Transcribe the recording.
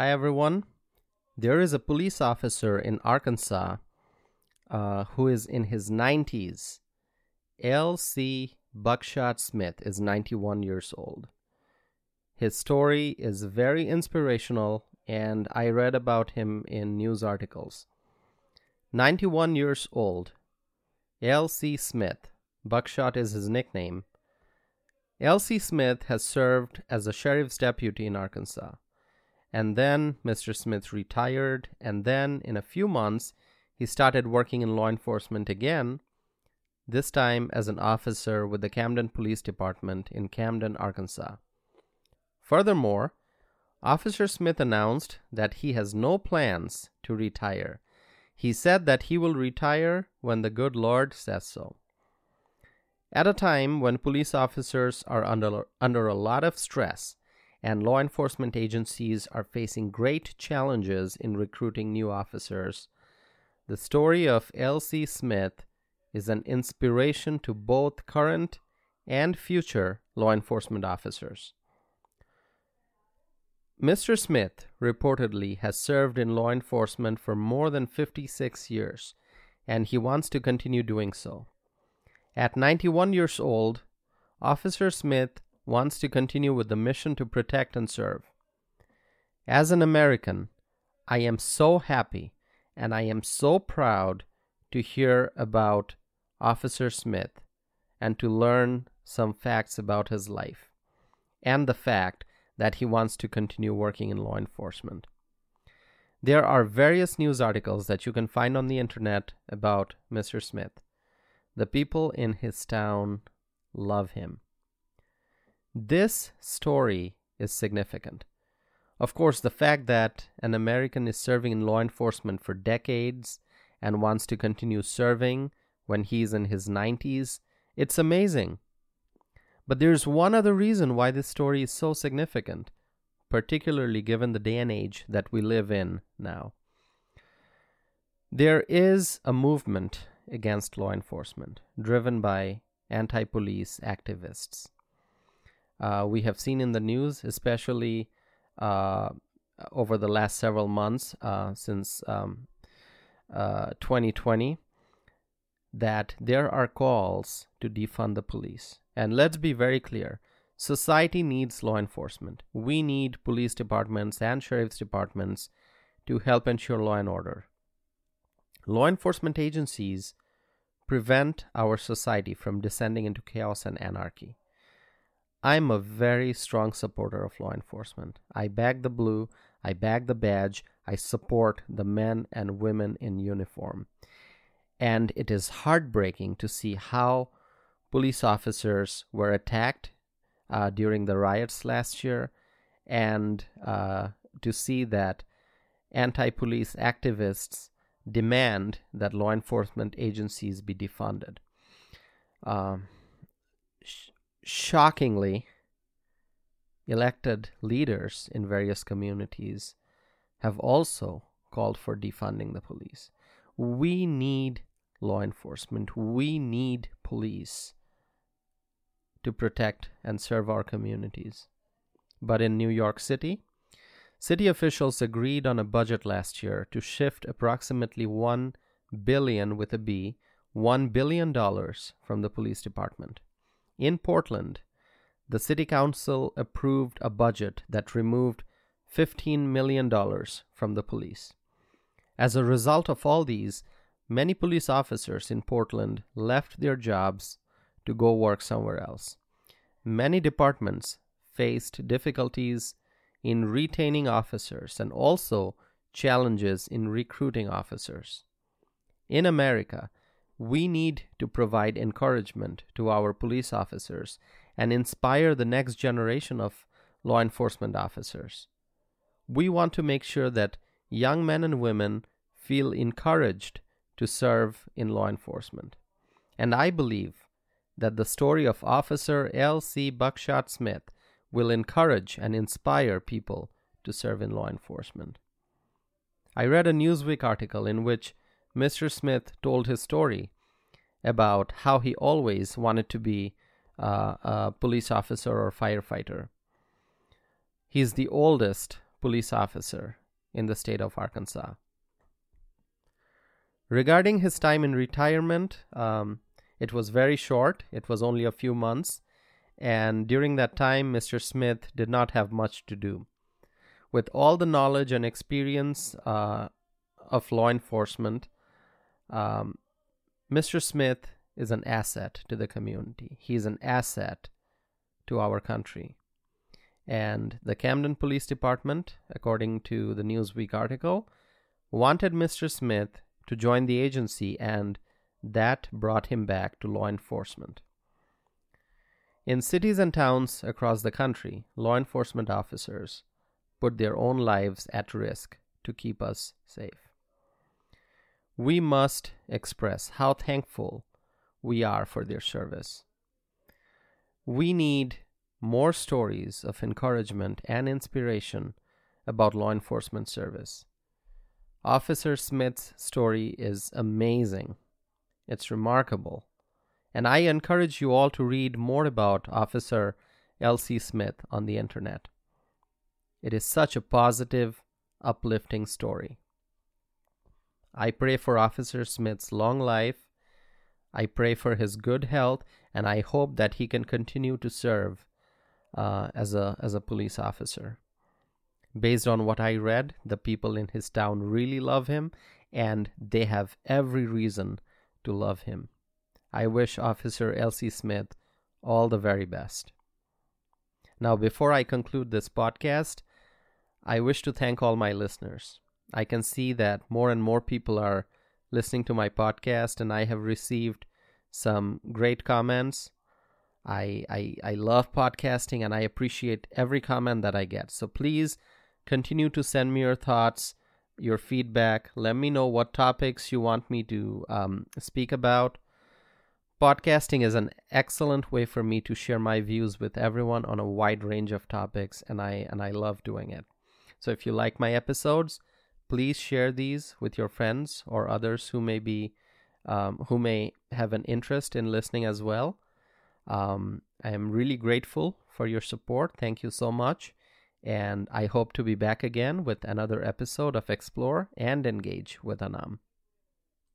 Hi, everyone. There is a police officer in Arkansas uh, who is in his 90s. L.C. Buckshot Smith is 91 years old. His story is very inspirational, and I read about him in news articles. 91 years old, L.C. Smith, Buckshot is his nickname. L.C. Smith has served as a sheriff's deputy in Arkansas. And then Mr. Smith retired, and then in a few months, he started working in law enforcement again, this time as an officer with the Camden Police Department in Camden, Arkansas. Furthermore, Officer Smith announced that he has no plans to retire. He said that he will retire when the good Lord says so. At a time when police officers are under, under a lot of stress and law enforcement agencies are facing great challenges in recruiting new officers, the story of L.C. Smith is an inspiration to both current and future law enforcement officers. Mr. Smith reportedly has served in law enforcement for more than 56 years, and he wants to continue doing so. At 91 years old, Officer Smith wants to continue with the mission to protect and serve. As an American, I am so happy and I am so proud to hear about Officer Smith and to learn some facts about his life and the fact that he wants to continue working in law enforcement. There are various news articles that you can find on the internet about Mr. Smith. The people in his town love him. This story is significant. Of course, the fact that an American is serving in law enforcement for decades and wants to continue serving when he's in his 90s, it's amazing. But there's one other reason why this story is so significant, particularly given the day and age that we live in now. There is a movement against law enforcement driven by anti police activists. Uh, we have seen in the news, especially uh, over the last several months uh, since um, 2020, uh, that there are calls to defund the police. And let's be very clear society needs law enforcement. We need police departments and sheriff's departments to help ensure law and order. Law enforcement agencies prevent our society from descending into chaos and anarchy. I'm a very strong supporter of law enforcement. I bag the blue, I bag the badge, I support the men and women in uniform. And it is heartbreaking to see how police officers were attacked uh, during the riots last year and uh, to see that anti police activists demand that law enforcement agencies be defunded. Um, shockingly, elected leaders in various communities have also called for defunding the police. We need law enforcement, we need police to protect and serve our communities. But in New York City, City officials agreed on a budget last year to shift approximately 1 billion with a B, 1 billion dollars from the police department. In Portland, the city council approved a budget that removed $15 million from the police. As a result of all these, many police officers in Portland left their jobs to go work somewhere else. Many departments faced difficulties in retaining officers and also challenges in recruiting officers. In America, we need to provide encouragement to our police officers and inspire the next generation of law enforcement officers. We want to make sure that young men and women feel encouraged to serve in law enforcement. And I believe that the story of Officer L.C. Buckshot Smith will encourage and inspire people to serve in law enforcement. I read a Newsweek article in which Mr. Smith told his story about how he always wanted to be uh, a police officer or firefighter. He's the oldest police officer in the state of Arkansas. Regarding his time in retirement, um, it was very short, it was only a few months, and during that time, Mr. Smith did not have much to do. With all the knowledge and experience uh, of law enforcement, um, Mr. Smith is an asset to the community. He's an asset to our country. And the Camden Police Department, according to the Newsweek article, wanted Mr. Smith to join the agency, and that brought him back to law enforcement. In cities and towns across the country, law enforcement officers put their own lives at risk to keep us safe. We must express how thankful we are for their service. We need more stories of encouragement and inspiration about law enforcement service. Officer Smith's story is amazing. It's remarkable. And I encourage you all to read more about Officer L.C. Smith on the internet. It is such a positive, uplifting story. I pray for Officer Smith's long life. I pray for his good health, and I hope that he can continue to serve uh, as a as a police officer. Based on what I read, the people in his town really love him and they have every reason to love him. I wish Officer L.C. Smith all the very best. Now, before I conclude this podcast, I wish to thank all my listeners. I can see that more and more people are listening to my podcast, and I have received some great comments. I, I, I love podcasting and I appreciate every comment that I get. So please Continue to send me your thoughts, your feedback. Let me know what topics you want me to um, speak about. Podcasting is an excellent way for me to share my views with everyone on a wide range of topics, and I and I love doing it. So if you like my episodes, please share these with your friends or others who may be um, who may have an interest in listening as well. Um, I am really grateful for your support. Thank you so much. And I hope to be back again with another episode of Explore and Engage with Anam.